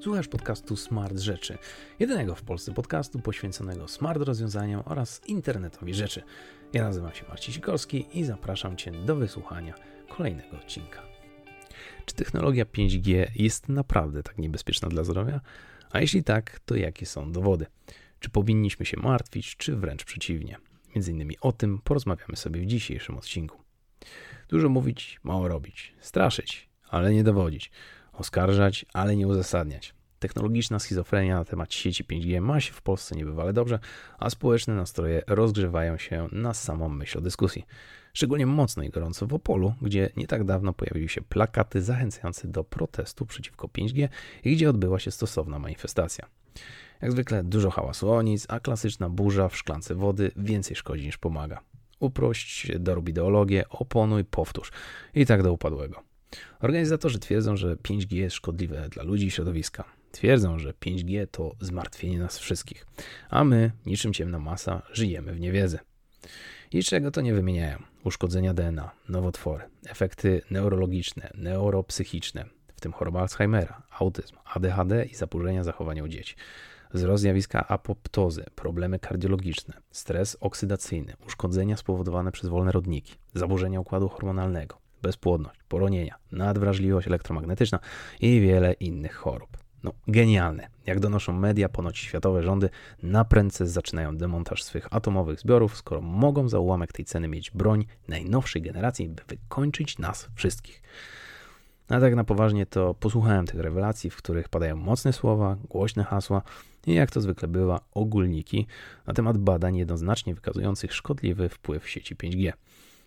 Słuchasz podcastu Smart Rzeczy, jedynego w Polsce podcastu poświęconego smart rozwiązaniom oraz internetowi rzeczy. Ja nazywam się Marcin Sikorski i zapraszam Cię do wysłuchania kolejnego odcinka. Czy technologia 5G jest naprawdę tak niebezpieczna dla zdrowia? A jeśli tak, to jakie są dowody? Czy powinniśmy się martwić, czy wręcz przeciwnie? Między innymi o tym porozmawiamy sobie w dzisiejszym odcinku. Dużo mówić, mało robić, straszyć, ale nie dowodzić oskarżać, ale nie uzasadniać. Technologiczna schizofrenia na temat sieci 5G ma się w Polsce niebywale dobrze, a społeczne nastroje rozgrzewają się na samą myśl o dyskusji. Szczególnie mocno i gorąco w Opolu, gdzie nie tak dawno pojawiły się plakaty zachęcające do protestu przeciwko 5G i gdzie odbyła się stosowna manifestacja. Jak zwykle dużo hałasu o nic, a klasyczna burza w szklance wody więcej szkodzi niż pomaga. Uprość, dorób ideologię, oponuj, powtórz i tak do upadłego. Organizatorzy twierdzą, że 5G jest szkodliwe dla ludzi i środowiska. Twierdzą, że 5G to zmartwienie nas wszystkich, a my, niczym ciemna masa, żyjemy w niewiedzy. I czego to nie wymieniają? Uszkodzenia DNA, nowotwory, efekty neurologiczne, neuropsychiczne, w tym choroba Alzheimera, autyzm, ADHD i zaburzenia zachowania u dzieci. Wzrost zjawiska apoptozy, problemy kardiologiczne, stres oksydacyjny, uszkodzenia spowodowane przez wolne rodniki, zaburzenia układu hormonalnego, bezpłodność, poronienia, nadwrażliwość elektromagnetyczna i wiele innych chorób. No, genialne. Jak donoszą media, ponoć światowe rządy na prędce zaczynają demontaż swych atomowych zbiorów, skoro mogą za ułamek tej ceny mieć broń najnowszej generacji, by wykończyć nas wszystkich. A tak na poważnie to posłuchałem tych rewelacji, w których padają mocne słowa, głośne hasła i jak to zwykle bywa, ogólniki na temat badań jednoznacznie wykazujących szkodliwy wpływ sieci 5G.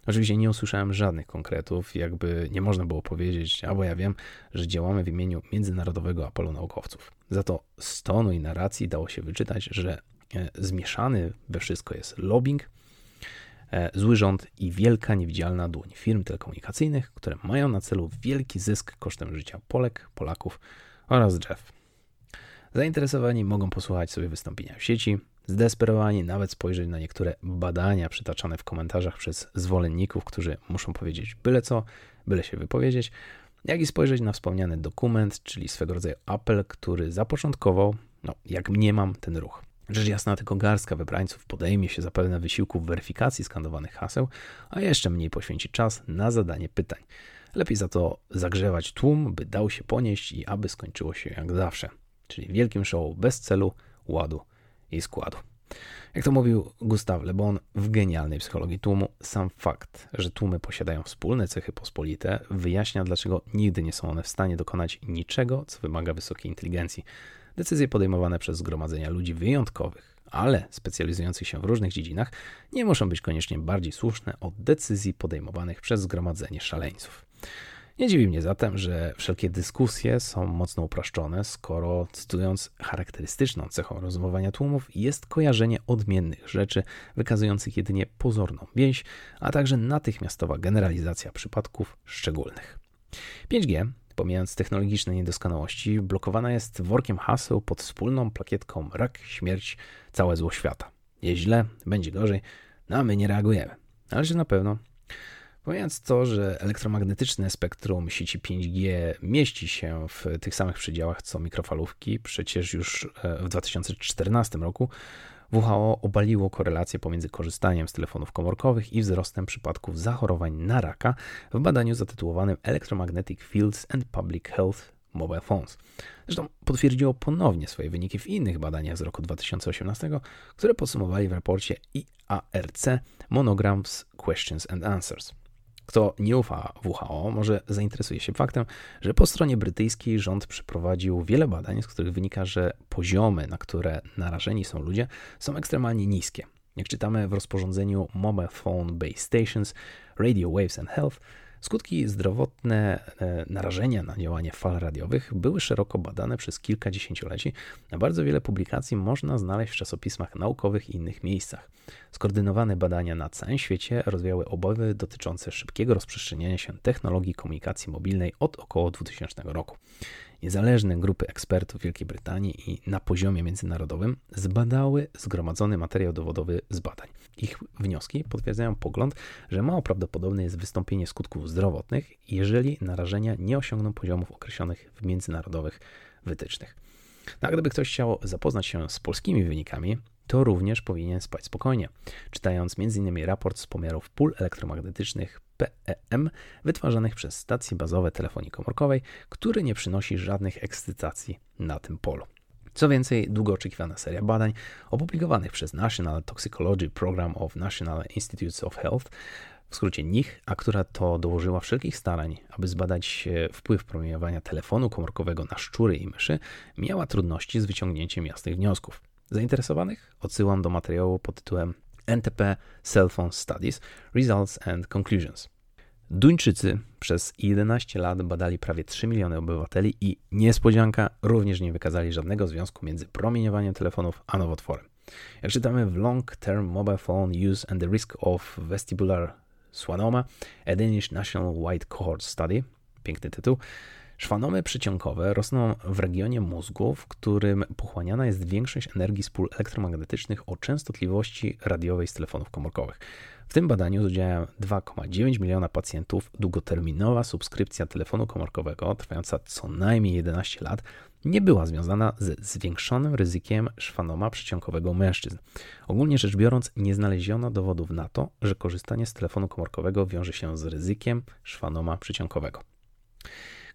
Oczywiście nie usłyszałem żadnych konkretów, jakby nie można było powiedzieć, albo ja wiem, że działamy w imieniu Międzynarodowego Apelu Naukowców. Za to z tonu i narracji dało się wyczytać, że e, zmieszany we wszystko jest lobbying, e, zły rząd i wielka niewidzialna dłoń firm telekomunikacyjnych, które mają na celu wielki zysk kosztem życia Polek, Polaków oraz drzew. Zainteresowani mogą posłuchać sobie wystąpienia w sieci, zdesperowani nawet spojrzeć na niektóre badania przytaczane w komentarzach przez zwolenników, którzy muszą powiedzieć byle co, byle się wypowiedzieć, jak i spojrzeć na wspomniany dokument, czyli swego rodzaju apel, który zapoczątkował, no jak mniemam, ten ruch. Rzecz jasna, tylko garstka wybrańców podejmie się zapewne wysiłku weryfikacji skandowanych haseł, a jeszcze mniej poświęci czas na zadanie pytań. Lepiej za to zagrzewać tłum, by dał się ponieść i aby skończyło się jak zawsze, czyli wielkim show bez celu, ładu i składu. Jak to mówił Gustav Le Bon w genialnej psychologii tłumu, sam fakt, że tłumy posiadają wspólne cechy pospolite, wyjaśnia, dlaczego nigdy nie są one w stanie dokonać niczego, co wymaga wysokiej inteligencji. Decyzje podejmowane przez zgromadzenia ludzi wyjątkowych, ale specjalizujących się w różnych dziedzinach, nie muszą być koniecznie bardziej słuszne od decyzji podejmowanych przez zgromadzenie szaleńców. Nie dziwi mnie zatem, że wszelkie dyskusje są mocno upraszczone, skoro, cytując charakterystyczną cechą rozumowania tłumów, jest kojarzenie odmiennych rzeczy, wykazujących jedynie pozorną więź, a także natychmiastowa generalizacja przypadków szczególnych. 5G, pomijając technologiczne niedoskonałości, blokowana jest workiem haseł pod wspólną plakietką rak, śmierć, całe zło świata. Jest źle, będzie gorzej, no a my nie reagujemy. Należy na pewno Pomijając to, że elektromagnetyczne spektrum sieci 5G mieści się w tych samych przedziałach co mikrofalówki, przecież już e, w 2014 roku WHO obaliło korelację pomiędzy korzystaniem z telefonów komórkowych i wzrostem przypadków zachorowań na raka w badaniu zatytułowanym Electromagnetic Fields and Public Health Mobile Phones. Zresztą potwierdziło ponownie swoje wyniki w innych badaniach z roku 2018, które podsumowali w raporcie IARC Monograms Questions and Answers. Kto nie ufa WHO, może zainteresuje się faktem, że po stronie brytyjskiej rząd przeprowadził wiele badań, z których wynika, że poziomy, na które narażeni są ludzie, są ekstremalnie niskie. Jak czytamy w rozporządzeniu Mobile Phone Base Stations, Radio Waves and Health, Skutki zdrowotne e, narażenia na działanie fal radiowych były szeroko badane przez kilka dziesięcioleci, a bardzo wiele publikacji można znaleźć w czasopismach naukowych i innych miejscach. Skoordynowane badania na całym świecie rozwiały obawy dotyczące szybkiego rozprzestrzeniania się technologii komunikacji mobilnej od około 2000 roku. Niezależne grupy ekspertów Wielkiej Brytanii i na poziomie międzynarodowym zbadały zgromadzony materiał dowodowy z badań. Ich wnioski potwierdzają pogląd, że mało prawdopodobne jest wystąpienie skutków zdrowotnych, jeżeli narażenia nie osiągną poziomów określonych w międzynarodowych wytycznych. No a gdyby ktoś chciał zapoznać się z polskimi wynikami, to również powinien spać spokojnie, czytając m.in. raport z pomiarów pól elektromagnetycznych PEM wytwarzanych przez stacje bazowe telefonii komórkowej, który nie przynosi żadnych ekscytacji na tym polu. Co więcej, długo oczekiwana seria badań opublikowanych przez National Toxicology Program of National Institutes of Health, w skrócie NIH, a która to dołożyła wszelkich starań, aby zbadać wpływ promieniowania telefonu komórkowego na szczury i myszy, miała trudności z wyciągnięciem jasnych wniosków. Zainteresowanych odsyłam do materiału pod tytułem NTP Cell Phone Studies Results and Conclusions. Duńczycy przez 11 lat badali prawie 3 miliony obywateli i niespodzianka również nie wykazali żadnego związku między promieniowaniem telefonów a nowotworem. Jak czytamy w Long Term Mobile Phone Use and the Risk of Vestibular Schwannoma, a Danish National White Cohort Study, piękny tytuł, Szwanomy przyciągowe rosną w regionie mózgu, w którym pochłaniana jest większość energii z pól elektromagnetycznych o częstotliwości radiowej z telefonów komórkowych. W tym badaniu z udziałem 2,9 miliona pacjentów długoterminowa subskrypcja telefonu komórkowego trwająca co najmniej 11 lat nie była związana ze zwiększonym ryzykiem szwanoma przyciągowego mężczyzn. Ogólnie rzecz biorąc, nie znaleziono dowodów na to, że korzystanie z telefonu komórkowego wiąże się z ryzykiem szwanoma przyciągowego.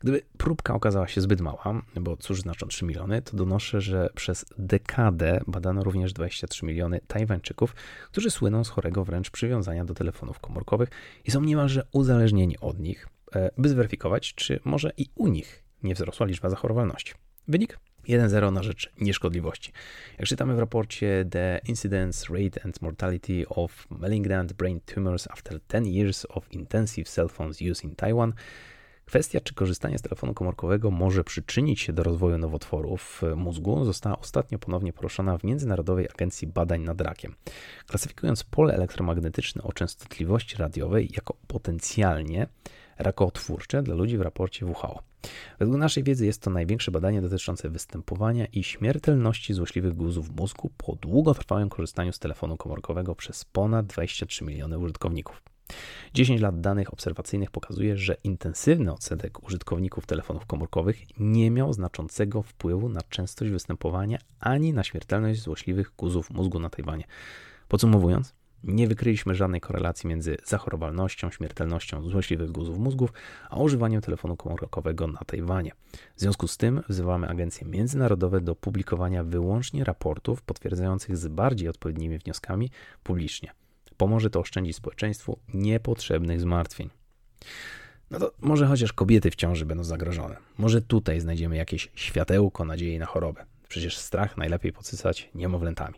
Gdyby próbka okazała się zbyt mała, bo cóż znaczą 3 miliony, to donoszę, że przez dekadę badano również 23 miliony Tajwańczyków, którzy słyną z chorego wręcz przywiązania do telefonów komórkowych i są niemalże uzależnieni od nich, e, by zweryfikować, czy może i u nich nie wzrosła liczba zachorowalności. Wynik? 1-0 na rzecz nieszkodliwości. Jak czytamy w raporcie The Incidence Rate and Mortality of Malignant Brain Tumors After 10 Years of Intensive Cell Phones Use in Taiwan, Kwestia, czy korzystanie z telefonu komórkowego może przyczynić się do rozwoju nowotworów mózgu, została ostatnio ponownie poruszona w Międzynarodowej Agencji Badań nad Rakiem. Klasyfikując pole elektromagnetyczne o częstotliwości radiowej jako potencjalnie rakotwórcze dla ludzi w raporcie WHO. Według naszej wiedzy jest to największe badanie dotyczące występowania i śmiertelności złośliwych guzów mózgu po długotrwałym korzystaniu z telefonu komórkowego przez ponad 23 miliony użytkowników. 10 lat danych obserwacyjnych pokazuje, że intensywny odsetek użytkowników telefonów komórkowych nie miał znaczącego wpływu na częstość występowania ani na śmiertelność złośliwych guzów mózgu na Tajwanie. Podsumowując, nie wykryliśmy żadnej korelacji między zachorowalnością, śmiertelnością złośliwych guzów mózgów, a używaniem telefonu komórkowego na Tajwanie. W związku z tym wzywamy agencje międzynarodowe do publikowania wyłącznie raportów potwierdzających z bardziej odpowiednimi wnioskami publicznie. Pomoże to oszczędzić społeczeństwu niepotrzebnych zmartwień. No to może chociaż kobiety w ciąży będą zagrożone. Może tutaj znajdziemy jakieś światełko nadziei na chorobę. Przecież strach najlepiej podsycać niemowlętami.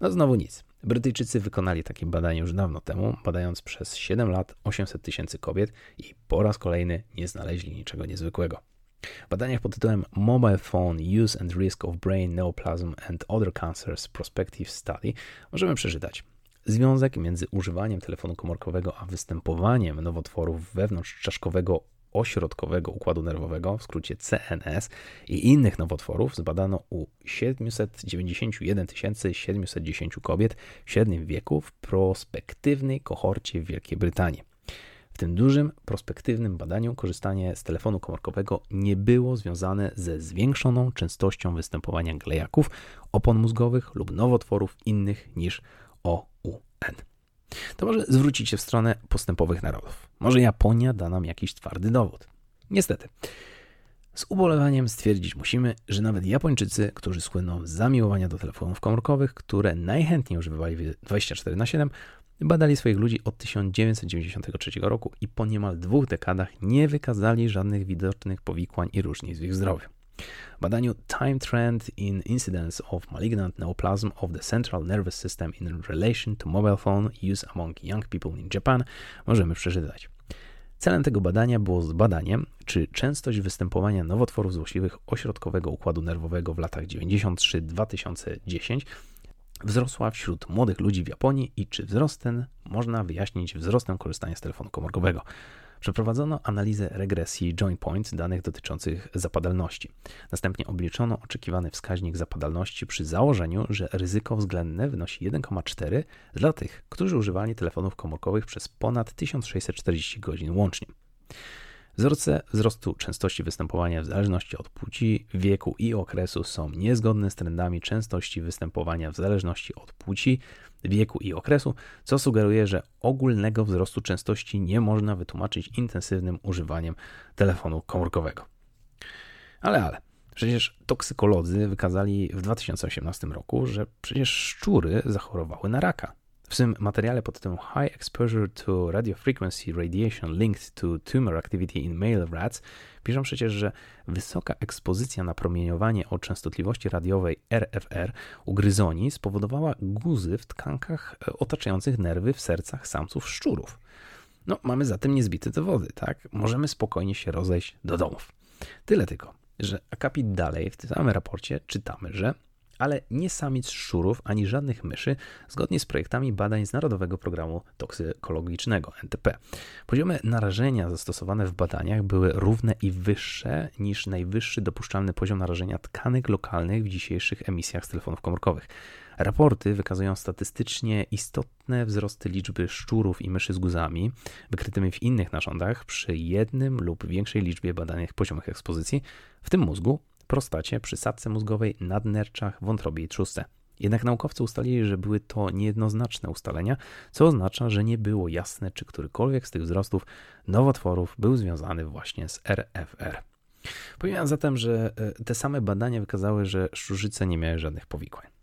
No znowu nic. Brytyjczycy wykonali takie badanie już dawno temu, badając przez 7 lat 800 tysięcy kobiet i po raz kolejny nie znaleźli niczego niezwykłego. W badaniach pod tytułem Mobile Phone Use and Risk of Brain Neoplasm and Other Cancers Prospective Study możemy przeczytać. Związek między używaniem telefonu komórkowego a występowaniem nowotworów wewnątrzczaszkowego ośrodkowego układu nerwowego, w skrócie CNS, i innych nowotworów zbadano u 791 710 kobiet w średnim wieku w prospektywnej kohorcie w Wielkiej Brytanii. W tym dużym, prospektywnym badaniu korzystanie z telefonu komórkowego nie było związane ze zwiększoną częstością występowania glejaków, opon mózgowych lub nowotworów innych niż OUN. To może zwrócić się w stronę postępowych narodów. Może Japonia da nam jakiś twardy dowód. Niestety. Z ubolewaniem stwierdzić musimy, że nawet Japończycy, którzy słyną z zamiłowania do telefonów komórkowych, które najchętniej używali 24 na 7, badali swoich ludzi od 1993 roku i po niemal dwóch dekadach nie wykazali żadnych widocznych powikłań i różnic w ich zdrowiu badaniu Time Trend in Incidence of Malignant Neoplasm of the Central Nervous System in Relation to Mobile Phone Use Among Young People in Japan możemy przeczytać. Celem tego badania było zbadanie, czy częstość występowania nowotworów złośliwych ośrodkowego układu nerwowego w latach 93-2010 wzrosła wśród młodych ludzi w Japonii i czy wzrost ten można wyjaśnić wzrostem korzystania z telefonu komórkowego. Przeprowadzono analizę regresji joint point danych dotyczących zapadalności. Następnie obliczono oczekiwany wskaźnik zapadalności przy założeniu, że ryzyko względne wynosi 1,4 dla tych, którzy używali telefonów komórkowych przez ponad 1640 godzin łącznie. Wzorce wzrostu częstości występowania w zależności od płci, wieku i okresu są niezgodne z trendami częstości występowania w zależności od płci, wieku i okresu, co sugeruje, że ogólnego wzrostu częstości nie można wytłumaczyć intensywnym używaniem telefonu komórkowego. Ale, ale. Przecież toksykolodzy wykazali w 2018 roku, że przecież szczury zachorowały na raka. W swym materiale pod tytułem High Exposure to Radiofrequency Radiation Linked to Tumor Activity in Male Rats piszą przecież, że wysoka ekspozycja na promieniowanie o częstotliwości radiowej RFR u gryzoni spowodowała guzy w tkankach e, otaczających nerwy w sercach samców szczurów. No, mamy zatem niezbite dowody, tak? Możemy spokojnie się rozejść do domów. Tyle tylko, że akapit dalej w tym samym raporcie czytamy, że ale nie samic szczurów ani żadnych myszy, zgodnie z projektami badań z Narodowego Programu Toksykologicznego NTP. Poziomy narażenia zastosowane w badaniach były równe i wyższe niż najwyższy dopuszczalny poziom narażenia tkanek lokalnych w dzisiejszych emisjach z telefonów komórkowych. Raporty wykazują statystycznie istotne wzrosty liczby szczurów i myszy z guzami, wykrytymi w innych narządach przy jednym lub większej liczbie badanych poziomach ekspozycji, w tym mózgu, prostacie, przysadce mózgowej, nadnerczach, wątrobie i trzustce. Jednak naukowcy ustalili, że były to niejednoznaczne ustalenia, co oznacza, że nie było jasne, czy którykolwiek z tych wzrostów nowotworów był związany właśnie z RFR. Powiem zatem, że e, te same badania wykazały, że szczurzyce nie miały żadnych powikłań.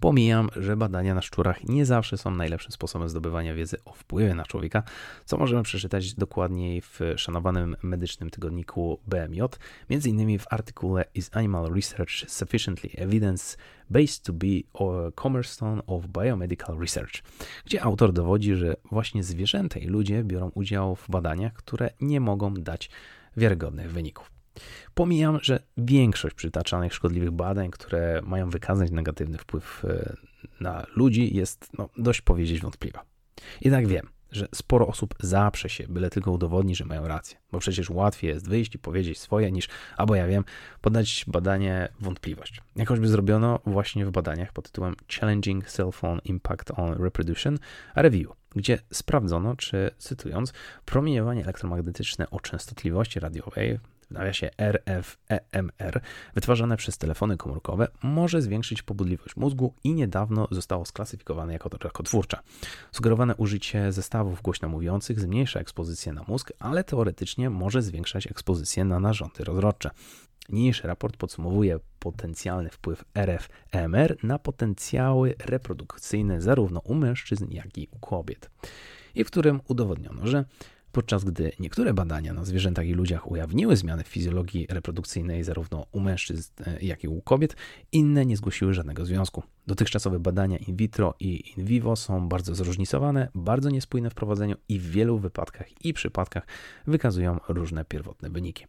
Pomijam, że badania na szczurach nie zawsze są najlepszym sposobem zdobywania wiedzy o wpływie na człowieka, co możemy przeczytać dokładniej w szanowanym medycznym tygodniku BMJ, między innymi w artykule Is Animal Research Sufficiently Evidence-Based to be a Cornerstone of Biomedical Research, gdzie autor dowodzi, że właśnie zwierzęta i ludzie biorą udział w badaniach, które nie mogą dać wiarygodnych wyników. Pomijam, że większość przytaczanych szkodliwych badań, które mają wykazać negatywny wpływ e, na ludzi, jest no, dość powiedzieć wątpliwa. Jednak wiem, że sporo osób zaprze się, byle tylko udowodni, że mają rację, bo przecież łatwiej jest wyjść i powiedzieć swoje, niż, albo ja wiem, podać badanie wątpliwość. Jak choćby zrobiono właśnie w badaniach pod tytułem Challenging Cell Phone Impact on Reproduction Review, gdzie sprawdzono, czy, cytując, promieniowanie elektromagnetyczne o częstotliwości radiowej w nawiasie RFEMR, wytwarzane przez telefony komórkowe, może zwiększyć pobudliwość mózgu i niedawno zostało sklasyfikowane jako rakotwórcza. Sugerowane użycie zestawów głośno mówiących zmniejsza ekspozycję na mózg, ale teoretycznie może zwiększać ekspozycję na narządy rozrodcze. Niniejszy raport podsumowuje potencjalny wpływ RFEMR na potencjały reprodukcyjne zarówno u mężczyzn, jak i u kobiet, i w którym udowodniono, że podczas gdy niektóre badania na zwierzętach i ludziach ujawniły zmiany w fizjologii reprodukcyjnej zarówno u mężczyzn, e, jak i u kobiet, inne nie zgłosiły żadnego związku. Dotychczasowe badania in vitro i in vivo są bardzo zróżnicowane, bardzo niespójne w prowadzeniu i w wielu wypadkach i przypadkach wykazują różne pierwotne wyniki.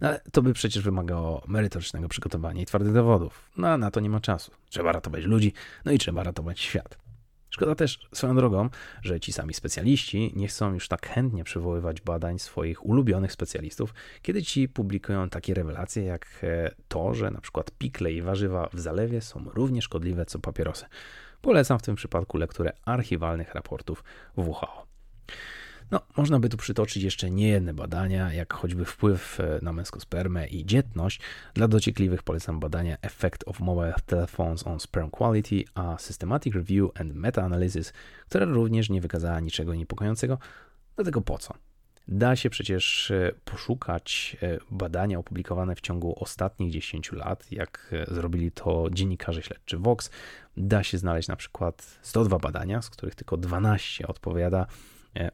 No, ale to by przecież wymagało merytorycznego przygotowania i twardych dowodów. No a na to nie ma czasu. Trzeba ratować ludzi, no i trzeba ratować świat. Szkoda też swoją drogą, że ci sami specjaliści nie chcą już tak chętnie przywoływać badań swoich ulubionych specjalistów, kiedy ci publikują takie rewelacje jak e, to, że na przykład pikle i warzywa w zalewie są równie szkodliwe co papierosy. Polecam w tym przypadku lekturę archiwalnych raportów WHO. No, można by tu przytoczyć jeszcze niejedne badania, jak choćby wpływ e, na męską spermę i dzietność. Dla dociekliwych polecam badania Effect of Mobile Telephones on Sperm Quality, a Systematic Review and Meta-Analysis, która również nie wykazała niczego niepokojącego. Dlatego po co? Da się przecież e, poszukać e, badania opublikowane w ciągu ostatnich 10 lat, jak zrobili to dziennikarze śledczy Vox. Da się znaleźć na przykład 102 badania, z których tylko 12 odpowiada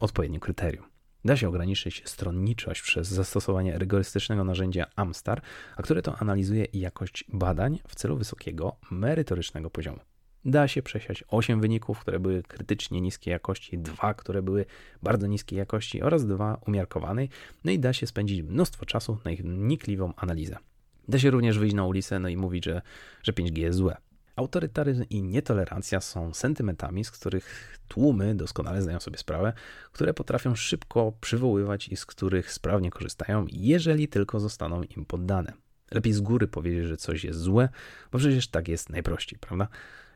odpowiednim kryterium. Da się ograniczyć stronniczość przez zastosowanie rygorystycznego narzędzia Amstar, a które to analizuje jakość badań w celu wysokiego, merytorycznego poziomu. Da się przesiać 8 wyników, które były krytycznie niskiej jakości, 2, które były bardzo niskiej jakości oraz 2 umiarkowanej, no i da się spędzić mnóstwo czasu na ich wnikliwą analizę. Da się również wyjść na ulicę no i mówić, że, że 5G jest złe. Autorytaryzm i nietolerancja są sentymentami, z których tłumy doskonale zdają sobie sprawę, które potrafią szybko przywoływać i z których sprawnie korzystają, jeżeli tylko zostaną im poddane. Lepiej z góry powiedzieć, że coś jest złe, bo przecież tak jest najprościej, prawda?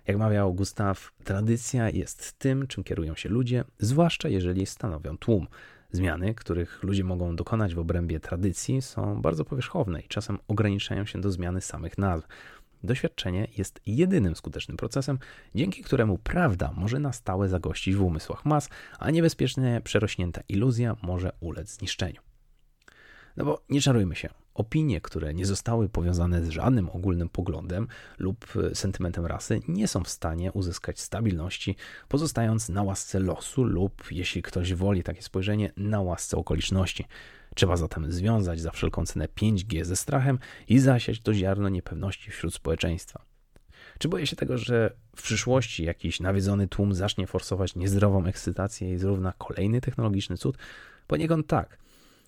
Jak mawiał Gustaw, tradycja jest tym, czym kierują się ludzie, zwłaszcza jeżeli stanowią tłum. Zmiany, których ludzie mogą dokonać w obrębie tradycji, są bardzo powierzchowne i czasem ograniczają się do zmiany samych nazw. Doświadczenie jest jedynym skutecznym procesem, dzięki któremu prawda może na stałe zagościć w umysłach mas, a niebezpiecznie przerośnięta iluzja może ulec zniszczeniu. No bo nie czarujmy się. Opinie, które nie zostały powiązane z żadnym ogólnym poglądem lub e, sentymentem rasy, nie są w stanie uzyskać stabilności, pozostając na łasce losu lub, jeśli ktoś woli takie spojrzenie, na łasce okoliczności. Trzeba zatem związać za wszelką cenę 5G ze strachem i zasiać to ziarno niepewności wśród społeczeństwa. Czy boję się tego, że w przyszłości jakiś nawiedzony tłum zacznie forsować niezdrową ekscytację i zrówna kolejny technologiczny cud? Poniekąd tak.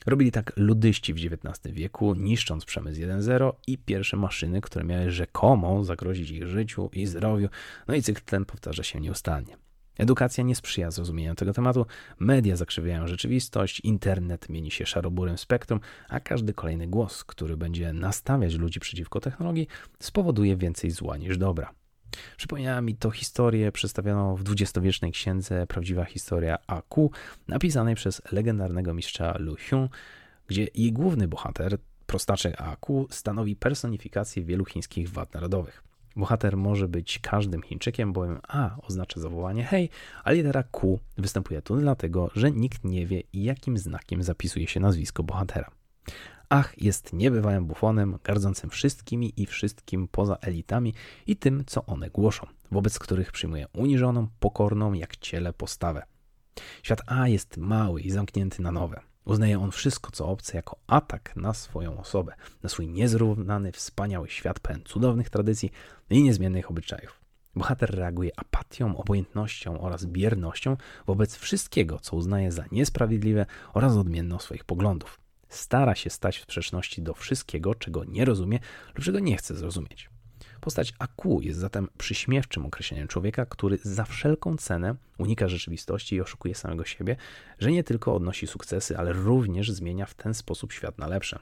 Robili tak ludyści w XIX wieku, niszcząc przemysł 1.0 i pierwsze maszyny, które miały rzekomo zagrozić ich życiu i zdrowiu, no i cykl ten powtarza się nieustannie. Edukacja nie sprzyja zrozumieniu tego tematu, media zakrzywiają rzeczywistość, internet mieni się szaroburem spektrum, a każdy kolejny głos, który będzie nastawiać ludzi przeciwko technologii, spowoduje więcej zła niż dobra. Przypomniała mi to historię przedstawioną w dwudziestowiecznej księdze Prawdziwa historia AQ, napisanej przez legendarnego mistrza Lu Hyun, gdzie jej główny bohater, prostaczek AQ, stanowi personifikację wielu chińskich wad narodowych. Bohater może być każdym Chińczykiem, bowiem A oznacza zawołanie hej, a litera Q występuje tu dlatego, że nikt nie wie, jakim znakiem zapisuje się nazwisko bohatera. Ach jest niebywałym bufonem, gardzącym wszystkimi i wszystkim poza elitami i tym, co one głoszą, wobec których przyjmuje uniżoną, pokorną jak ciele postawę. Świat A jest mały i zamknięty na nowe. Uznaje on wszystko, co obce, jako atak na swoją osobę, na swój niezrównany, wspaniały świat pełen cudownych tradycji i niezmiennych obyczajów. Bohater reaguje apatią, obojętnością oraz biernością wobec wszystkiego, co uznaje za niesprawiedliwe oraz odmienne od swoich poglądów. Stara się stać w sprzeczności do wszystkiego, czego nie rozumie lub czego nie chce zrozumieć. Postać AQ jest zatem przyśmiewczym określeniem człowieka, który za wszelką cenę unika rzeczywistości i oszukuje samego siebie, że nie tylko odnosi sukcesy, ale również zmienia w ten sposób świat na lepsze.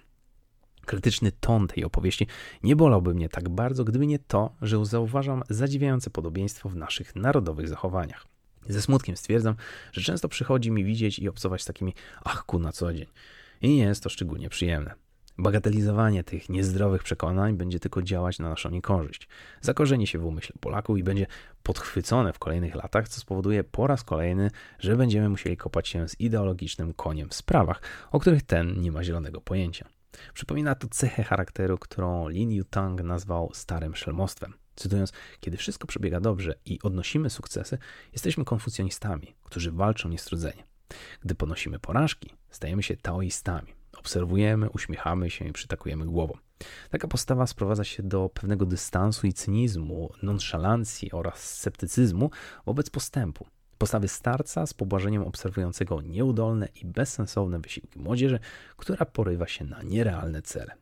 Krytyczny ton tej opowieści nie bolałby mnie tak bardzo, gdyby nie to, że zauważam zadziwiające podobieństwo w naszych narodowych zachowaniach. Ze smutkiem stwierdzam, że często przychodzi mi widzieć i obcować z takimi achku na co dzień. I nie jest to szczególnie przyjemne. Bagatelizowanie tych niezdrowych przekonań będzie tylko działać na naszą niekorzyść. Zakorzeni się w umyśle Polaków i będzie podchwycone w kolejnych latach, co spowoduje po raz kolejny, że będziemy musieli kopać się z ideologicznym koniem w sprawach, o których ten nie ma zielonego pojęcia. Przypomina to cechę charakteru, którą Lin Yutang nazwał starym szelmostwem. Cytując, kiedy wszystko przebiega dobrze i odnosimy sukcesy, jesteśmy konfucjonistami, którzy walczą niestrudzenie. Gdy ponosimy porażki, stajemy się taoistami. Obserwujemy, uśmiechamy się i przytakujemy głową. Taka postawa sprowadza się do pewnego dystansu i cynizmu, nonszalancji oraz sceptycyzmu wobec postępu. Postawy starca z pobłażeniem obserwującego nieudolne i bezsensowne wysiłki młodzieży, która porywa się na nierealne cele.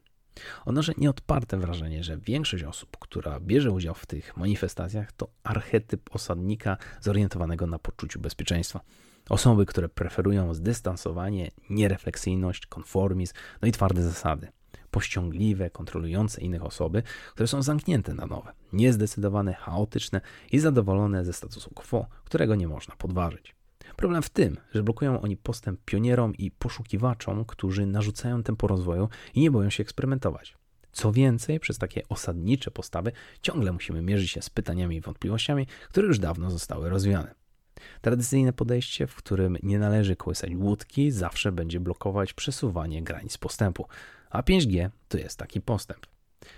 Odnoszę nieodparte wrażenie, że większość osób, która bierze udział w tych manifestacjach, to archetyp osadnika zorientowanego na poczuciu bezpieczeństwa. Osoby, które preferują zdystansowanie, nierefleksyjność, konformizm, no i twarde zasady. Pościągliwe, kontrolujące innych osoby, które są zamknięte na nowe, niezdecydowane, chaotyczne i zadowolone ze statusu quo, którego nie można podważyć. Problem w tym, że blokują oni postęp pionierom i poszukiwaczom, którzy narzucają tempo rozwoju i nie boją się eksperymentować. Co więcej, przez takie osadnicze postawy ciągle musimy mierzyć się z pytaniami i wątpliwościami, które już dawno zostały rozwiane. Tradycyjne podejście, w którym nie należy kołysać łódki, zawsze będzie blokować przesuwanie granic postępu, a 5G to jest taki postęp.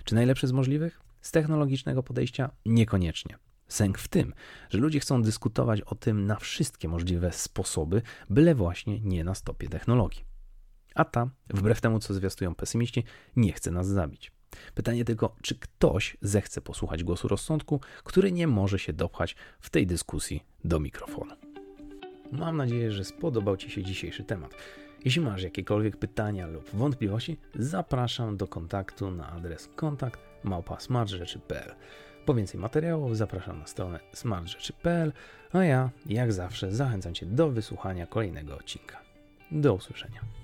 Czy najlepszy z możliwych? Z technologicznego podejścia niekoniecznie. Sęk w tym, że ludzie chcą dyskutować o tym na wszystkie możliwe sposoby, byle właśnie nie na stopie technologii. A ta, wbrew temu co zwiastują pesymiści, nie chce nas zabić. Pytanie tylko, czy ktoś zechce posłuchać głosu rozsądku, który nie może się dopchać w tej dyskusji do mikrofonu. Mam nadzieję, że spodobał Ci się dzisiejszy temat. Jeśli masz jakiekolwiek pytania lub wątpliwości, zapraszam do kontaktu na adres kontakt małpasmartrzeczy.pl Po więcej materiałów zapraszam na stronę smartrzeczy.pl, a ja, jak zawsze, zachęcam Cię do wysłuchania kolejnego odcinka. Do usłyszenia.